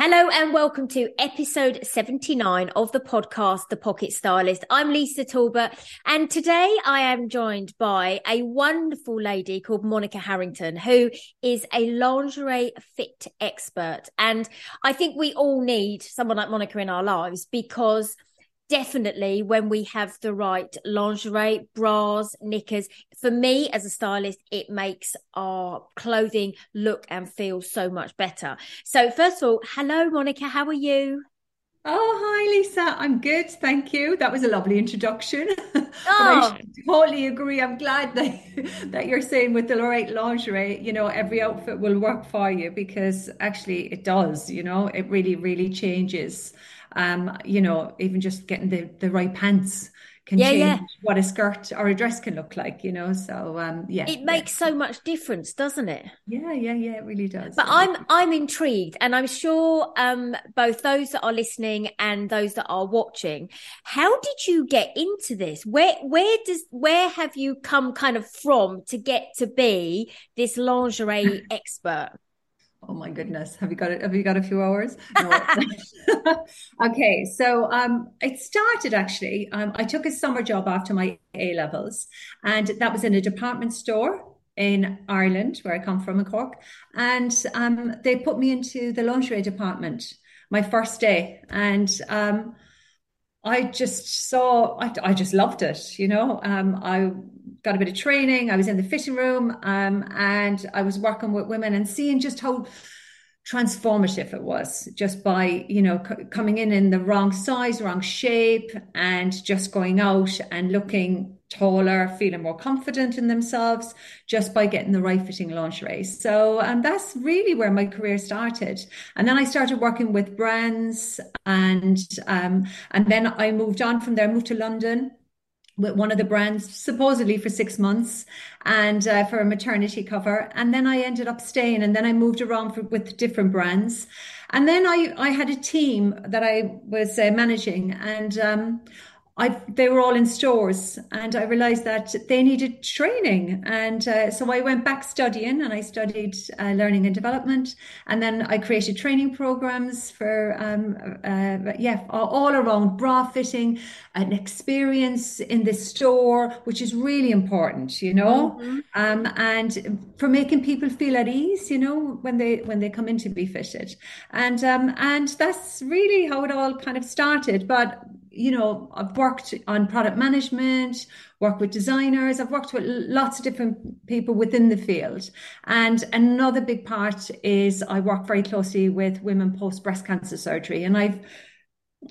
Hello and welcome to episode 79 of the podcast, The Pocket Stylist. I'm Lisa Talbot and today I am joined by a wonderful lady called Monica Harrington, who is a lingerie fit expert. And I think we all need someone like Monica in our lives because definitely when we have the right lingerie, bras, knickers. For me as a stylist, it makes our clothing look and feel so much better. So, first of all, hello, Monica. How are you? Oh, hi, Lisa. I'm good. Thank you. That was a lovely introduction. Oh. I totally agree. I'm glad that, that you're saying with the right lingerie, you know, every outfit will work for you because actually it does, you know, it really, really changes um, you know, even just getting the, the right pants can yeah, change yeah. what a skirt or a dress can look like, you know. So um yeah. It makes yeah. so much difference, doesn't it? Yeah, yeah, yeah, it really does. But I'm I'm intrigued and I'm sure um both those that are listening and those that are watching, how did you get into this? Where where does where have you come kind of from to get to be this lingerie expert? Oh my goodness. Have you got it? Have you got a few hours? No. okay. So um, it started actually. Um, I took a summer job after my A levels, and that was in a department store in Ireland, where I come from in Cork. And um, they put me into the lingerie department my first day. And um, I just saw, I, I, just loved it, you know. Um, I got a bit of training. I was in the fitting room um, and I was working with women and seeing just how transformative it was just by you know c- coming in in the wrong size wrong shape and just going out and looking taller feeling more confident in themselves just by getting the right fitting lingerie. So and that's really where my career started. And then i started working with brands and um, and then i moved on from there moved to london with one of the brands supposedly for six months and uh, for a maternity cover. And then i ended up staying and then i moved around for, with different brands. And then i i had a team that i was uh, managing and um, I, they were all in stores and I realized that they needed training. And uh, so I went back studying and I studied uh, learning and development. And then I created training programs for, um, uh, yeah, all around bra fitting, an experience in the store, which is really important, you know, mm-hmm. um, and for making people feel at ease, you know, when they when they come in to be fitted. And um, and that's really how it all kind of started. But you know, I've worked on product management, worked with designers, I've worked with lots of different people within the field. And another big part is I work very closely with women post breast cancer surgery. And I've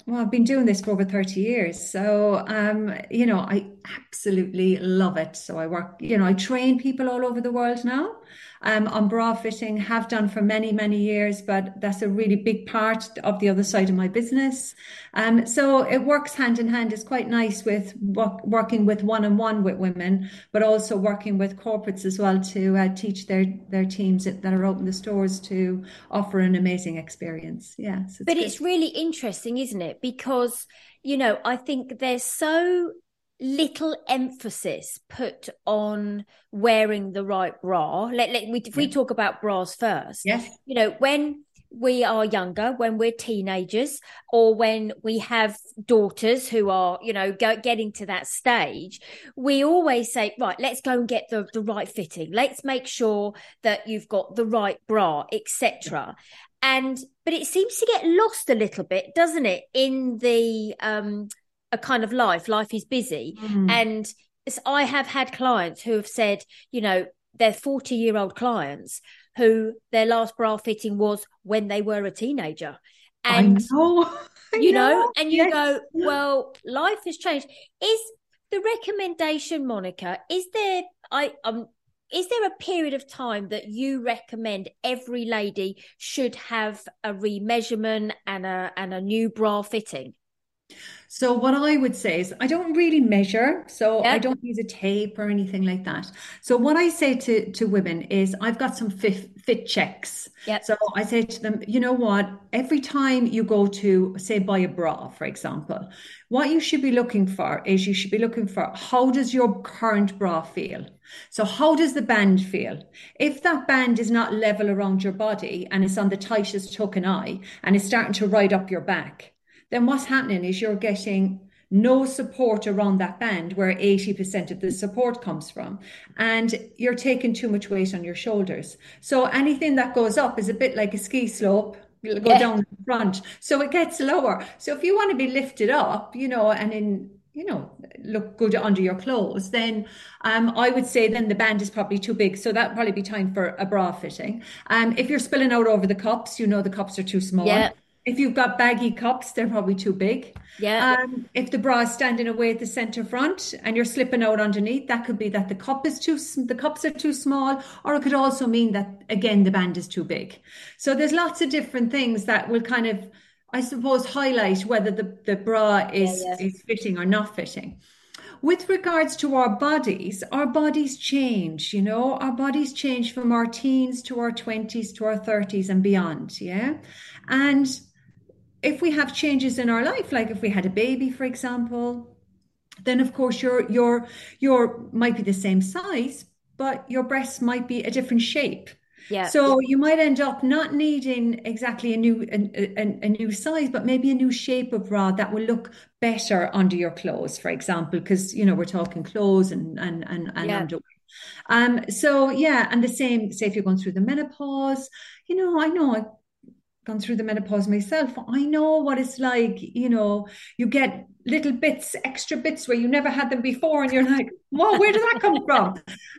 well, I've been doing this for over 30 years. So, um, you know, I absolutely love it. So I work, you know, I train people all over the world now um, on bra fitting, have done for many, many years, but that's a really big part of the other side of my business. Um, so it works hand in hand. It's quite nice with work, working with one on one with women, but also working with corporates as well to uh, teach their, their teams that are open the stores to offer an amazing experience. Yeah. So but good. it's really interesting, isn't it? Because, you know, I think there's so little emphasis put on wearing the right bra. Let, let we, if we talk about bras first, yes, you know when we are younger, when we're teenagers, or when we have daughters who are, you know, go, getting to that stage, we always say, right, let's go and get the, the right fitting. Let's make sure that you've got the right bra, etc. And but it seems to get lost a little bit, doesn't it, in the um a kind of life. Life is busy. Mm. And I have had clients who have said, you know, they're 40 year old clients who their last bra fitting was when they were a teenager. And, know. You know, know and you yes. go, well, life has changed. Is the recommendation, Monica, is there, I, um, is there a period of time that you recommend every lady should have a remeasurement and a and a new bra fitting? So what I would say is I don't really measure, so I don't use a tape or anything like that. So what I say to to women is I've got some fit, fit checks. So I say to them, you know what? Every time you go to say buy a bra, for example, what you should be looking for is you should be looking for how does your current bra feel? So how does the band feel? If that band is not level around your body and it's on the tightest hook and eye and it's starting to ride up your back, then what's happening is you're getting no support around that band where 80% of the support comes from. And you're taking too much weight on your shoulders. So anything that goes up is a bit like a ski slope. It'll go yeah. down the front. So it gets lower. So if you want to be lifted up, you know, and in you know look good under your clothes then um, i would say then the band is probably too big so that probably be time for a bra fitting um, if you're spilling out over the cups you know the cups are too small yeah. If you've got baggy cups, they're probably too big. Yeah. Um, if the bra is standing away at the center front and you're slipping out underneath, that could be that the cup is too the cups are too small, or it could also mean that again the band is too big. So there's lots of different things that will kind of, I suppose, highlight whether the, the bra is yeah, yeah. is fitting or not fitting with regards to our bodies, our bodies change, you know, our bodies change from our teens to our 20s to our 30s and beyond. Yeah. And if we have changes in our life, like if we had a baby, for example, then of course your your your might be the same size, but your breasts might be a different shape. Yeah. So you might end up not needing exactly a new a, a, a, new size, but maybe a new shape of bra that will look better under your clothes, for example, because you know we're talking clothes and and and, and yeah. underwear. Um. So yeah, and the same. Say if you're going through the menopause, you know, I know gone through the menopause myself. I know what it's like. You know, you get little bits, extra bits where you never had them before, and you're like, "Whoa, where did that come from?"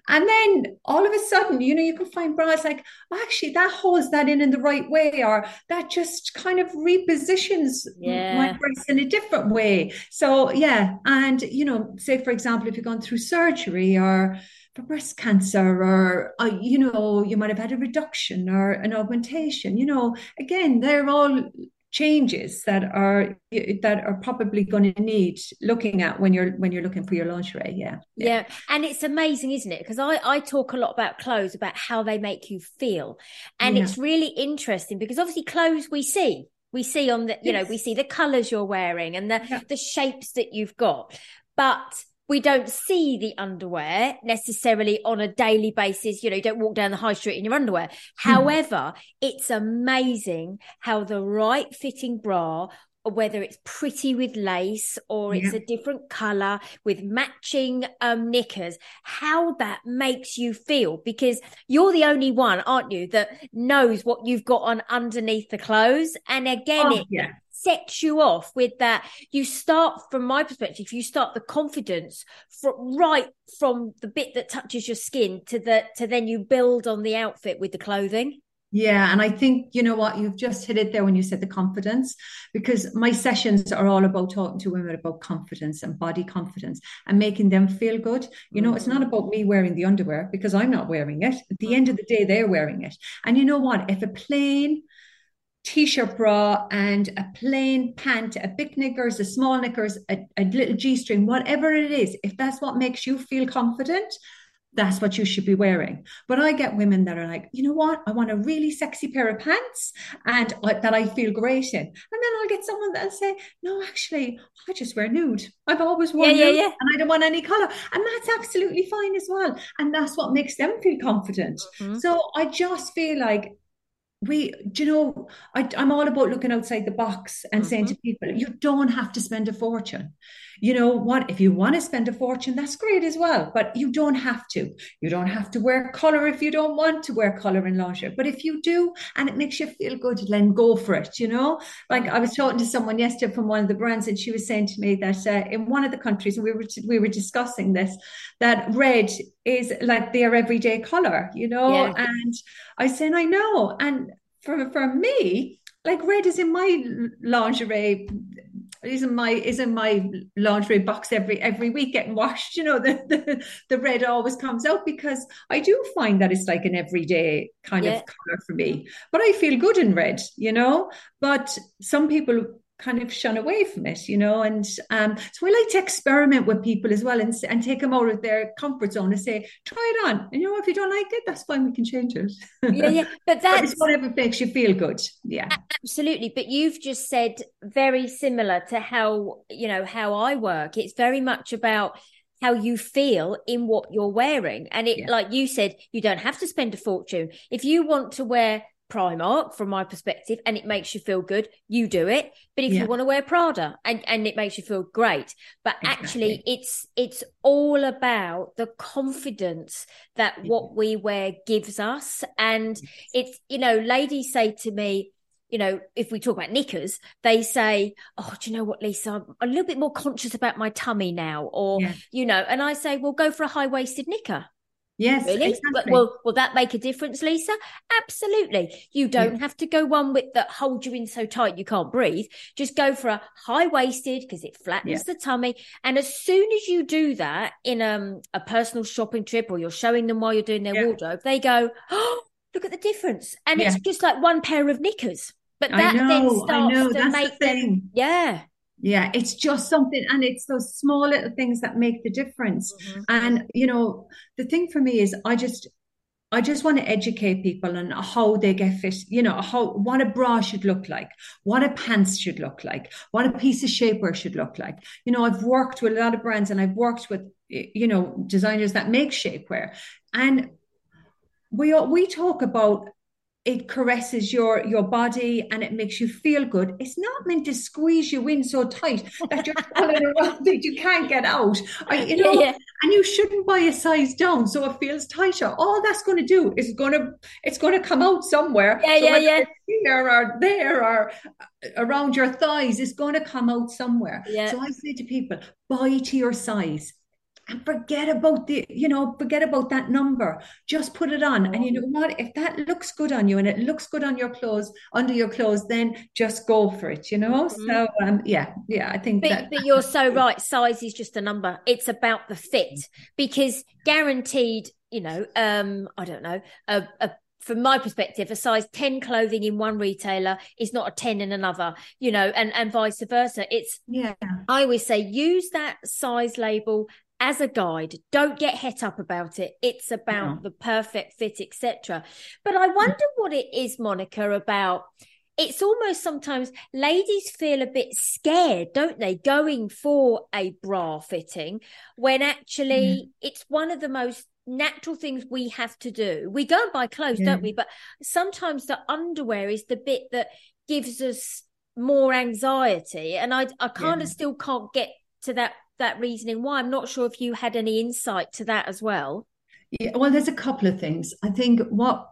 And then all of a sudden, you know, you can find bras like, oh, actually, that holds that in in the right way, or that just kind of repositions yeah. my breast in a different way. So yeah, and you know, say for example, if you've gone through surgery or breast cancer or uh, you know you might have had a reduction or an augmentation you know again they're all changes that are that are probably going to need looking at when you're when you're looking for your lingerie yeah yeah, yeah. and it's amazing isn't it because i i talk a lot about clothes about how they make you feel and yeah. it's really interesting because obviously clothes we see we see on the you yes. know we see the colors you're wearing and the yeah. the shapes that you've got but we don't see the underwear necessarily on a daily basis. You know, you don't walk down the high street in your underwear. Hmm. However, it's amazing how the right fitting bra whether it's pretty with lace or it's yeah. a different color with matching um, knickers, how that makes you feel because you're the only one, aren't you, that knows what you've got on underneath the clothes. And again, oh, it yeah sets you off with that. You start, from my perspective, you start the confidence from right from the bit that touches your skin to the to then you build on the outfit with the clothing. Yeah, and I think you know what you've just hit it there when you said the confidence, because my sessions are all about talking to women about confidence and body confidence and making them feel good. You know, mm-hmm. it's not mm-hmm. about me wearing the underwear because I'm not wearing it. At the end of the day, they're wearing it. And you know what? If a plain t-shirt bra and a plain pant, a big knickers, a small knickers, a, a little G-string, whatever it is, if that's what makes you feel confident, that's what you should be wearing. But I get women that are like, you know what? I want a really sexy pair of pants and that I feel great in. And then I'll get someone that'll say, no, actually, I just wear nude. I've always worn yeah, nude yeah, yeah. and I don't want any color. And that's absolutely fine as well. And that's what makes them feel confident. Mm-hmm. So I just feel like we, do you know, I, I'm all about looking outside the box and mm-hmm. saying to people, you don't have to spend a fortune. You know what? If you want to spend a fortune, that's great as well, but you don't have to. You don't have to wear color if you don't want to wear color in lingerie. But if you do and it makes you feel good, then go for it. You know, like I was talking to someone yesterday from one of the brands, and she was saying to me that uh, in one of the countries, and we were we were discussing this, that red is like their everyday color. You know, yeah. and I said I know, and for for me, like red is in my lingerie is in my is in my lingerie box every every week getting washed you know the, the the red always comes out because i do find that it's like an everyday kind yeah. of color for me but i feel good in red you know but some people kind of shun away from it, you know. And um, so we like to experiment with people as well and, and take them out of their comfort zone and say, try it on. And you know, if you don't like it, that's fine, we can change it. Yeah, yeah. But that's but whatever makes you feel good. Yeah. Absolutely. But you've just said very similar to how, you know, how I work. It's very much about how you feel in what you're wearing. And it, yeah. like you said, you don't have to spend a fortune. If you want to wear Primark from my perspective and it makes you feel good, you do it. But if yeah. you want to wear Prada and, and it makes you feel great, but exactly. actually it's it's all about the confidence that what we wear gives us. And it's, you know, ladies say to me, you know, if we talk about knickers, they say, Oh, do you know what, Lisa? I'm a little bit more conscious about my tummy now. Or, yeah. you know, and I say, Well, go for a high waisted knicker. Yes, really. Exactly. But will will that make a difference, Lisa? Absolutely. You don't yeah. have to go one with that holds you in so tight you can't breathe. Just go for a high waisted because it flattens yeah. the tummy. And as soon as you do that in um, a personal shopping trip or you're showing them while you're doing their yeah. wardrobe, they go, "Oh, look at the difference!" And it's just like one pair of knickers. But that know, then starts to make the them, yeah, yeah, it's just something, and it's those small little things that make the difference. Mm-hmm. And you know, the thing for me is, I just, I just want to educate people on how they get fit. You know, how what a bra should look like, what a pants should look like, what a piece of shapewear should look like. You know, I've worked with a lot of brands, and I've worked with you know designers that make shapewear, and we we talk about it caresses your your body and it makes you feel good. It's not meant to squeeze you in so tight that you're falling around that you can't get out. Or, you know, yeah, yeah. and you shouldn't buy a size down so it feels tighter. All that's going to do is going to it's going to come out somewhere. Yeah, so yeah, yeah. Here or there or around your thighs, it's going to come out somewhere. Yeah. So I say to people, buy to your size and forget about the you know forget about that number. Just put it on. And you know what? If that looks good on you and it looks good on your clothes under your clothes then just go for it you know? Mm-hmm. so um yeah yeah i think but, that but you're so right. Size is just a number. It's about the fit. Because guaranteed you know um i don't know a, a from my perspective, a size 10 clothing in one retailer is not a 10 in another, you know, and, and vice versa. It's, yeah, I always say use that size label as a guide don't get het up about it. It's about yeah. the perfect fit etc but i wonder what it is monica about it's almost sometimes ladies feel a bit scared don't they going for a bra fitting when actually it's one of the most natural things we have to do. We go and buy clothes yeah. don't we? But sometimes the underwear is the bit that gives us more anxiety and i i kind of still can't get to that that reasoning. Why? I'm not sure if you had any insight to that as well. Yeah well there's a couple of things. I think what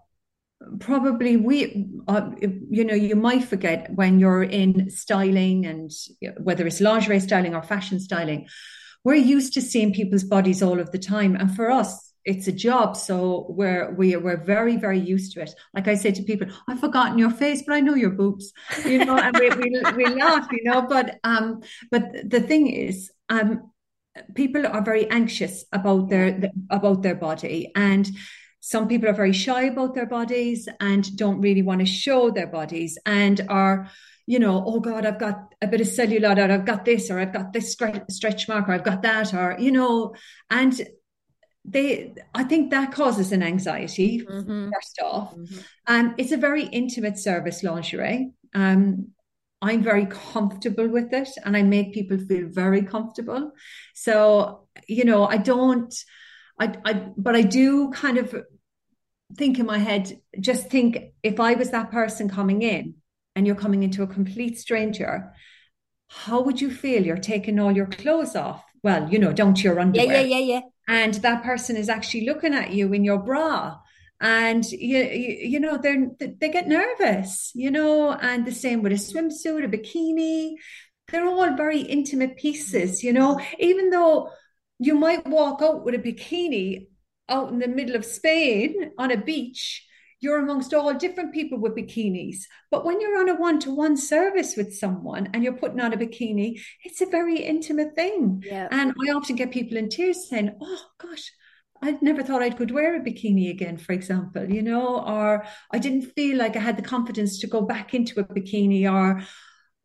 probably we uh, you know you might forget when you're in styling and whether it's lingerie styling or fashion styling we're used to seeing people's bodies all of the time. And for us it's a job so we're we, we're very very used to it. Like i say to people i've forgotten your face but i know your boobs you know and we, we, we laugh you know but um but the thing is um, people are very anxious about their about their body and some people are very shy about their bodies and don't really want to show their bodies and are you know oh god i've got a bit of cellulite or i've got this or i've got this stretch mark or i've got that or you know and they i think that causes an anxiety mm-hmm. first off mm-hmm. um, it's a very intimate service lingerie um, I'm very comfortable with it and I make people feel very comfortable. So, you know, I don't, I, I, but I do kind of think in my head, just think if I was that person coming in and you're coming into a complete stranger, how would you feel? You're taking all your clothes off. Well, you know, down to your underwear. Yeah, yeah, yeah, yeah. And that person is actually looking at you in your bra. And you, you, know, they're they get nervous, you know, and the same with a swimsuit, a bikini. They're all very intimate pieces, you know, even though you might walk out with a bikini out in the middle of Spain on a beach, you're amongst all different people with bikinis. But when you're on a one to one service with someone and you're putting on a bikini, it's a very intimate thing. Yeah. And I often get people in tears saying, Oh gosh, I never thought I could wear a bikini again, for example, you know, or I didn't feel like I had the confidence to go back into a bikini or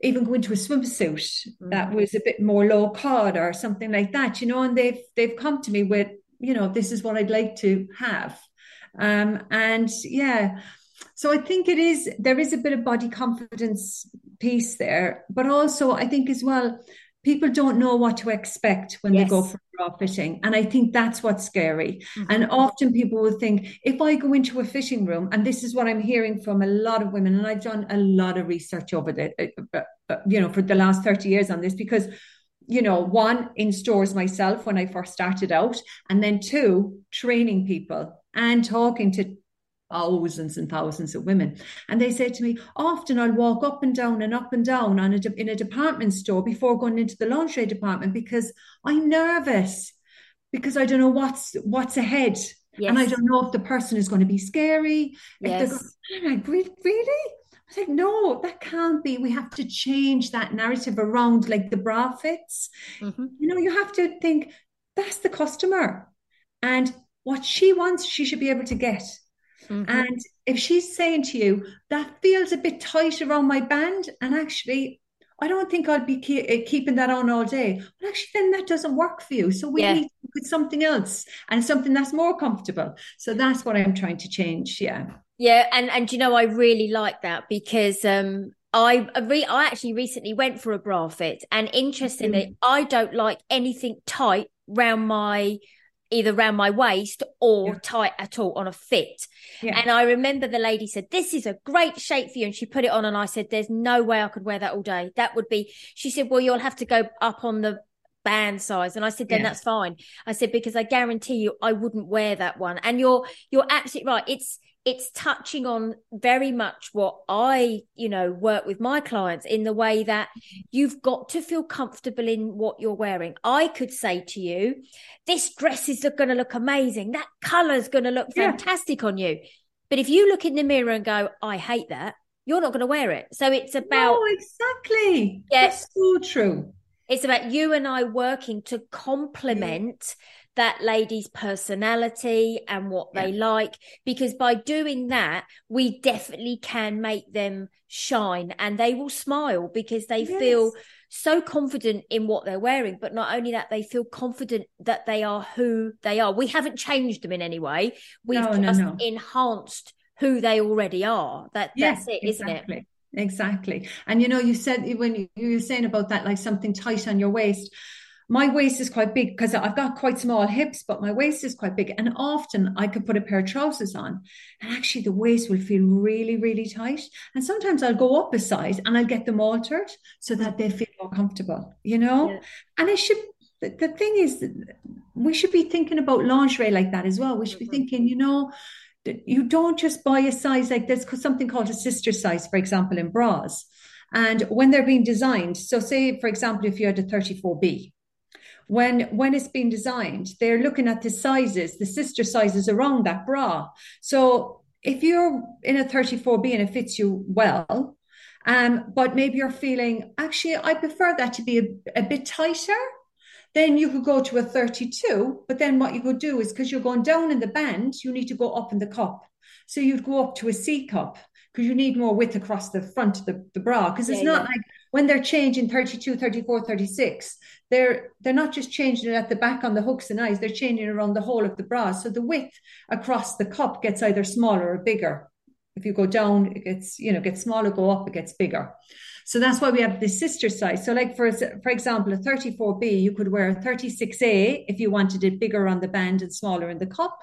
even go into a swimsuit mm-hmm. that was a bit more low cut or something like that, you know, and they've they've come to me with, you know, this is what I'd like to have. Um, and yeah, so I think it is, there is a bit of body confidence piece there, but also I think as well, people don't know what to expect when yes. they go for bra fitting. And I think that's what's scary. Mm-hmm. And often people will think, if I go into a fitting room, and this is what I'm hearing from a lot of women, and I've done a lot of research over the, uh, uh, uh you know, for the last 30 years on this, because you know, one in stores myself when I first started out, and then two, training people and talking to thousands and thousands of women. And they say to me, often I'll walk up and down and up and down on a de- in a department store before going into the lingerie department because I'm nervous because I don't know what's what's ahead. Yes. And I don't know if the person is going to be scary. Yes. If they're going, really? I said, no, that can't be. We have to change that narrative around like the bra fits. Mm-hmm. You know, you have to think that's the customer. And what she wants, she should be able to get. Mm-hmm. And if she's saying to you, that feels a bit tight around my band, and actually, I don't think I'll be ke- eh, keeping that on all day. Well, actually, then that doesn't work for you. So we yeah. need to look at something else and something that's more comfortable. So that's what I'm trying to change. Yeah. Yeah, and and you know I really like that because um I re- I actually recently went for a bra fit, and interestingly, mm. I don't like anything tight round my either around my waist or yeah. tight at all on a fit. Yeah. And I remember the lady said, This is a great shape for you. And she put it on, and I said, There's no way I could wear that all day. That would be, she said, Well, you'll have to go up on the band size and i said then yeah. that's fine i said because i guarantee you i wouldn't wear that one and you're you're absolutely right it's it's touching on very much what I, you know, work with my clients in the way that you've got to feel comfortable in what you're wearing. I could say to you, this dress is going to look amazing. That color is going to look fantastic yeah. on you. But if you look in the mirror and go, I hate that, you're not going to wear it. So it's about. Oh, exactly. Yes. That's so true. It's about you and I working to complement that lady's personality and what yeah. they like because by doing that we definitely can make them shine and they will smile because they yes. feel so confident in what they're wearing but not only that they feel confident that they are who they are we haven't changed them in any way we've no, just no, no. enhanced who they already are that that's it exactly. not it Exactly. And you know, you said when you, you were saying about that, like something tight on your waist my waist is quite big because I've got quite small hips, but my waist is quite big. And often I could put a pair of trousers on, and actually the waist will feel really, really tight. And sometimes I'll go up a size and I'll get them altered so that they feel more comfortable, you know? Yeah. And I should, the thing is, we should be thinking about lingerie like that as well. We should be mm-hmm. thinking, you know, you don't just buy a size like this because something called a sister size, for example, in bras. And when they're being designed, so say, for example, if you had a 34B, when when it's been designed they're looking at the sizes the sister sizes around that bra so if you're in a 34b and it fits you well um, but maybe you're feeling actually i prefer that to be a, a bit tighter then you could go to a 32 but then what you could do is because you're going down in the band you need to go up in the cup so you'd go up to a c cup because you need more width across the front of the, the bra because it's yeah, not yeah. like when they're changing 32 34 36 they're they're not just changing it at the back on the hooks and eyes they're changing it around the whole of the bra so the width across the cup gets either smaller or bigger if you go down it gets you know gets smaller go up it gets bigger so that's why we have the sister size so like for for example a 34b you could wear a 36a if you wanted it bigger on the band and smaller in the cup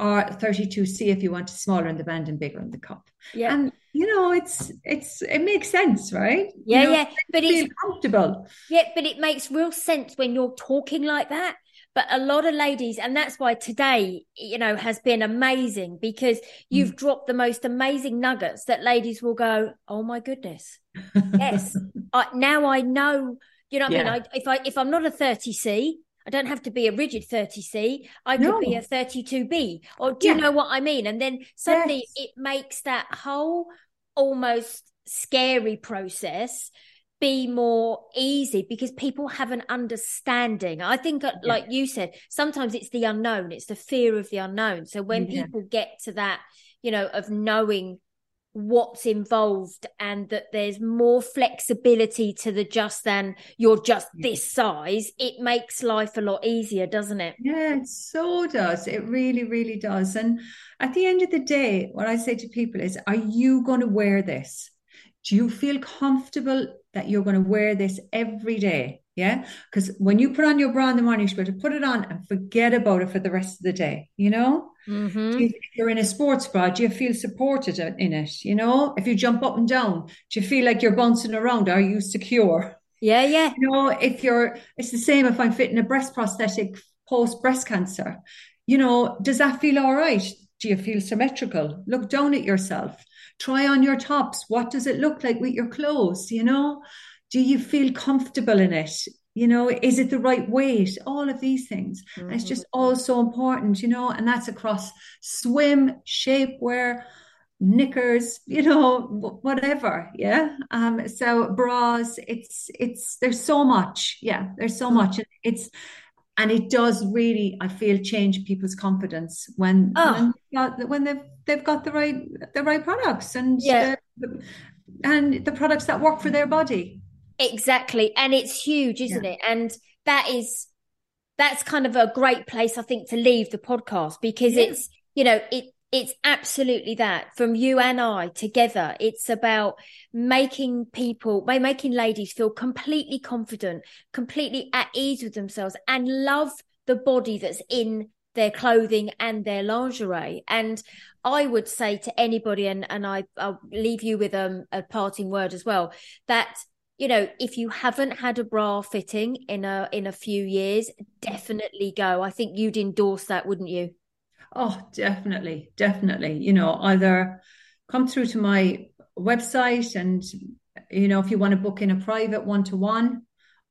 or 32C if you want it smaller in the band and bigger in the cup. Yeah. And you know, it's it's it makes sense, right? Yeah, you know, yeah. But it's comfortable. Yeah, but it makes real sense when you're talking like that. But a lot of ladies, and that's why today, you know, has been amazing because you've mm. dropped the most amazing nuggets that ladies will go, "Oh my goodness, yes." I, now I know. You know, yeah. I mean, I, if I if I'm not a 30C, I don't have to be a rigid 30C. I could no. be a 32B. Or do yeah. you know what I mean? And then suddenly yes. it makes that whole almost scary process be more easy because people have an understanding. I think, uh, yeah. like you said, sometimes it's the unknown, it's the fear of the unknown. So when yeah. people get to that, you know, of knowing what's involved and that there's more flexibility to the just than you're just this size, it makes life a lot easier, doesn't it? Yeah, it so does. It really, really does. And at the end of the day, what I say to people is, are you going to wear this? Do you feel comfortable that you're going to wear this every day? Yeah. Because when you put on your bra in the morning, you're to put it on and forget about it for the rest of the day, you know? Mm-hmm. You, if you're in a sports bra, do you feel supported in it? You know, if you jump up and down, do you feel like you're bouncing around? Are you secure? Yeah, yeah. You know, if you're, it's the same if I'm fitting a breast prosthetic post breast cancer. You know, does that feel all right? Do you feel symmetrical? Look down at yourself. Try on your tops. What does it look like with your clothes? You know, do you feel comfortable in it? you know is it the right weight all of these things mm-hmm. it's just all so important you know and that's across swim shapewear knickers you know whatever yeah um so bras it's it's there's so much yeah there's so mm-hmm. much it's and it does really i feel change people's confidence when oh. when, when they've they've got the right the right products and yeah. the, and the products that work for their body Exactly. And it's huge, isn't yeah. it? And that is that's kind of a great place I think to leave the podcast because yeah. it's you know it it's absolutely that from you and I together it's about making people by making ladies feel completely confident completely at ease with themselves and love the body that's in their clothing and their lingerie and I would say to anybody and and I I'll leave you with um, a parting word as well that you know if you haven't had a bra fitting in a in a few years definitely go. I think you'd endorse that wouldn't you? Oh definitely definitely. You know either come through to my website and you know if you want to book in a private one-to-one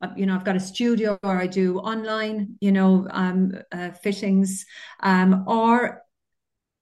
uh, you know i've got a studio or i do online you know um, uh, fittings um, or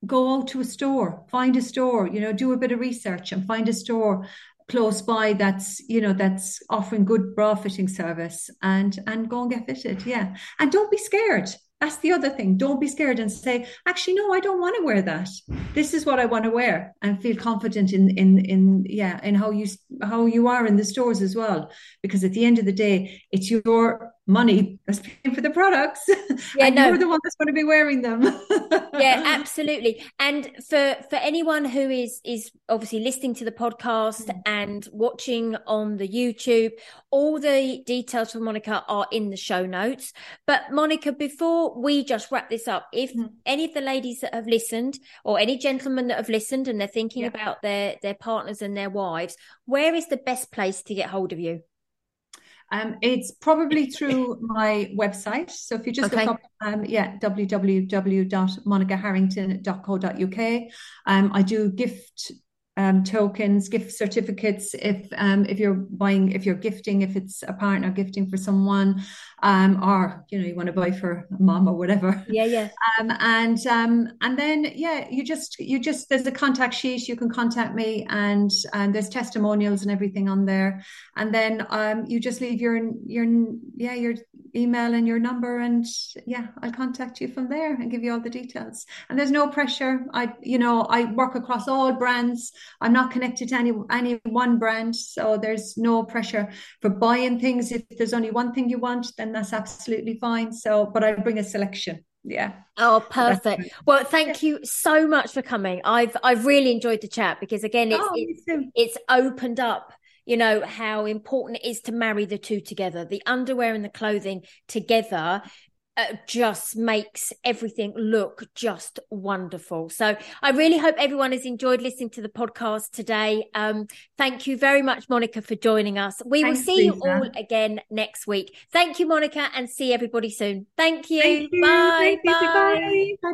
go out to a store find a store you know do a bit of research and find a store close by that's you know that's offering good bra fitting service and and go and get fitted yeah. And don't be scared. That's the other thing. Don't be scared and say actually no i don't want to wear that. This is what i want to wear and feel confident in in in yeah in how you how you are in the stores as well. Because at the end of the day it's your money that's paying for the products yeah and no. you're the one that's going to be wearing them yeah absolutely and for for anyone who is is obviously listening to the podcast mm. and watching on the youtube all the details for monica are in the show notes but monica before we just wrap this up if mm. any of the ladies that have listened or any gentlemen that have listened and they're thinking yeah. about their their partners and their wives where is the best place to get hold of you um, it's probably through my website. So if you just okay. look up, um, yeah, www.monicaharrington.co.uk. Um, I do gift um, tokens, gift certificates. If um, if you're buying, if you're gifting, if it's a partner gifting for someone, um, or you know you want to buy for mom or whatever. Yeah, yeah. Um, and um, and then yeah, you just you just there's a contact sheet. You can contact me, and and there's testimonials and everything on there. And then um, you just leave your your yeah your email and your number, and yeah, I'll contact you from there and give you all the details. And there's no pressure. I you know I work across all brands. I'm not connected to any any one brand, so there's no pressure for buying things. If there's only one thing you want, then that's absolutely fine. So, but I bring a selection. Yeah. Oh, perfect. Well, thank you so much for coming. I've I've really enjoyed the chat because again, it's oh, it's, it's opened up you know how important it is to marry the two together the underwear and the clothing together uh, just makes everything look just wonderful. So I really hope everyone has enjoyed listening to the podcast today. Um, thank you very much, Monica, for joining us. We Thanks, will see Lisa. you all again next week. Thank you, Monica, and see everybody soon. Thank you. Thank you. Bye. Bye. Bye.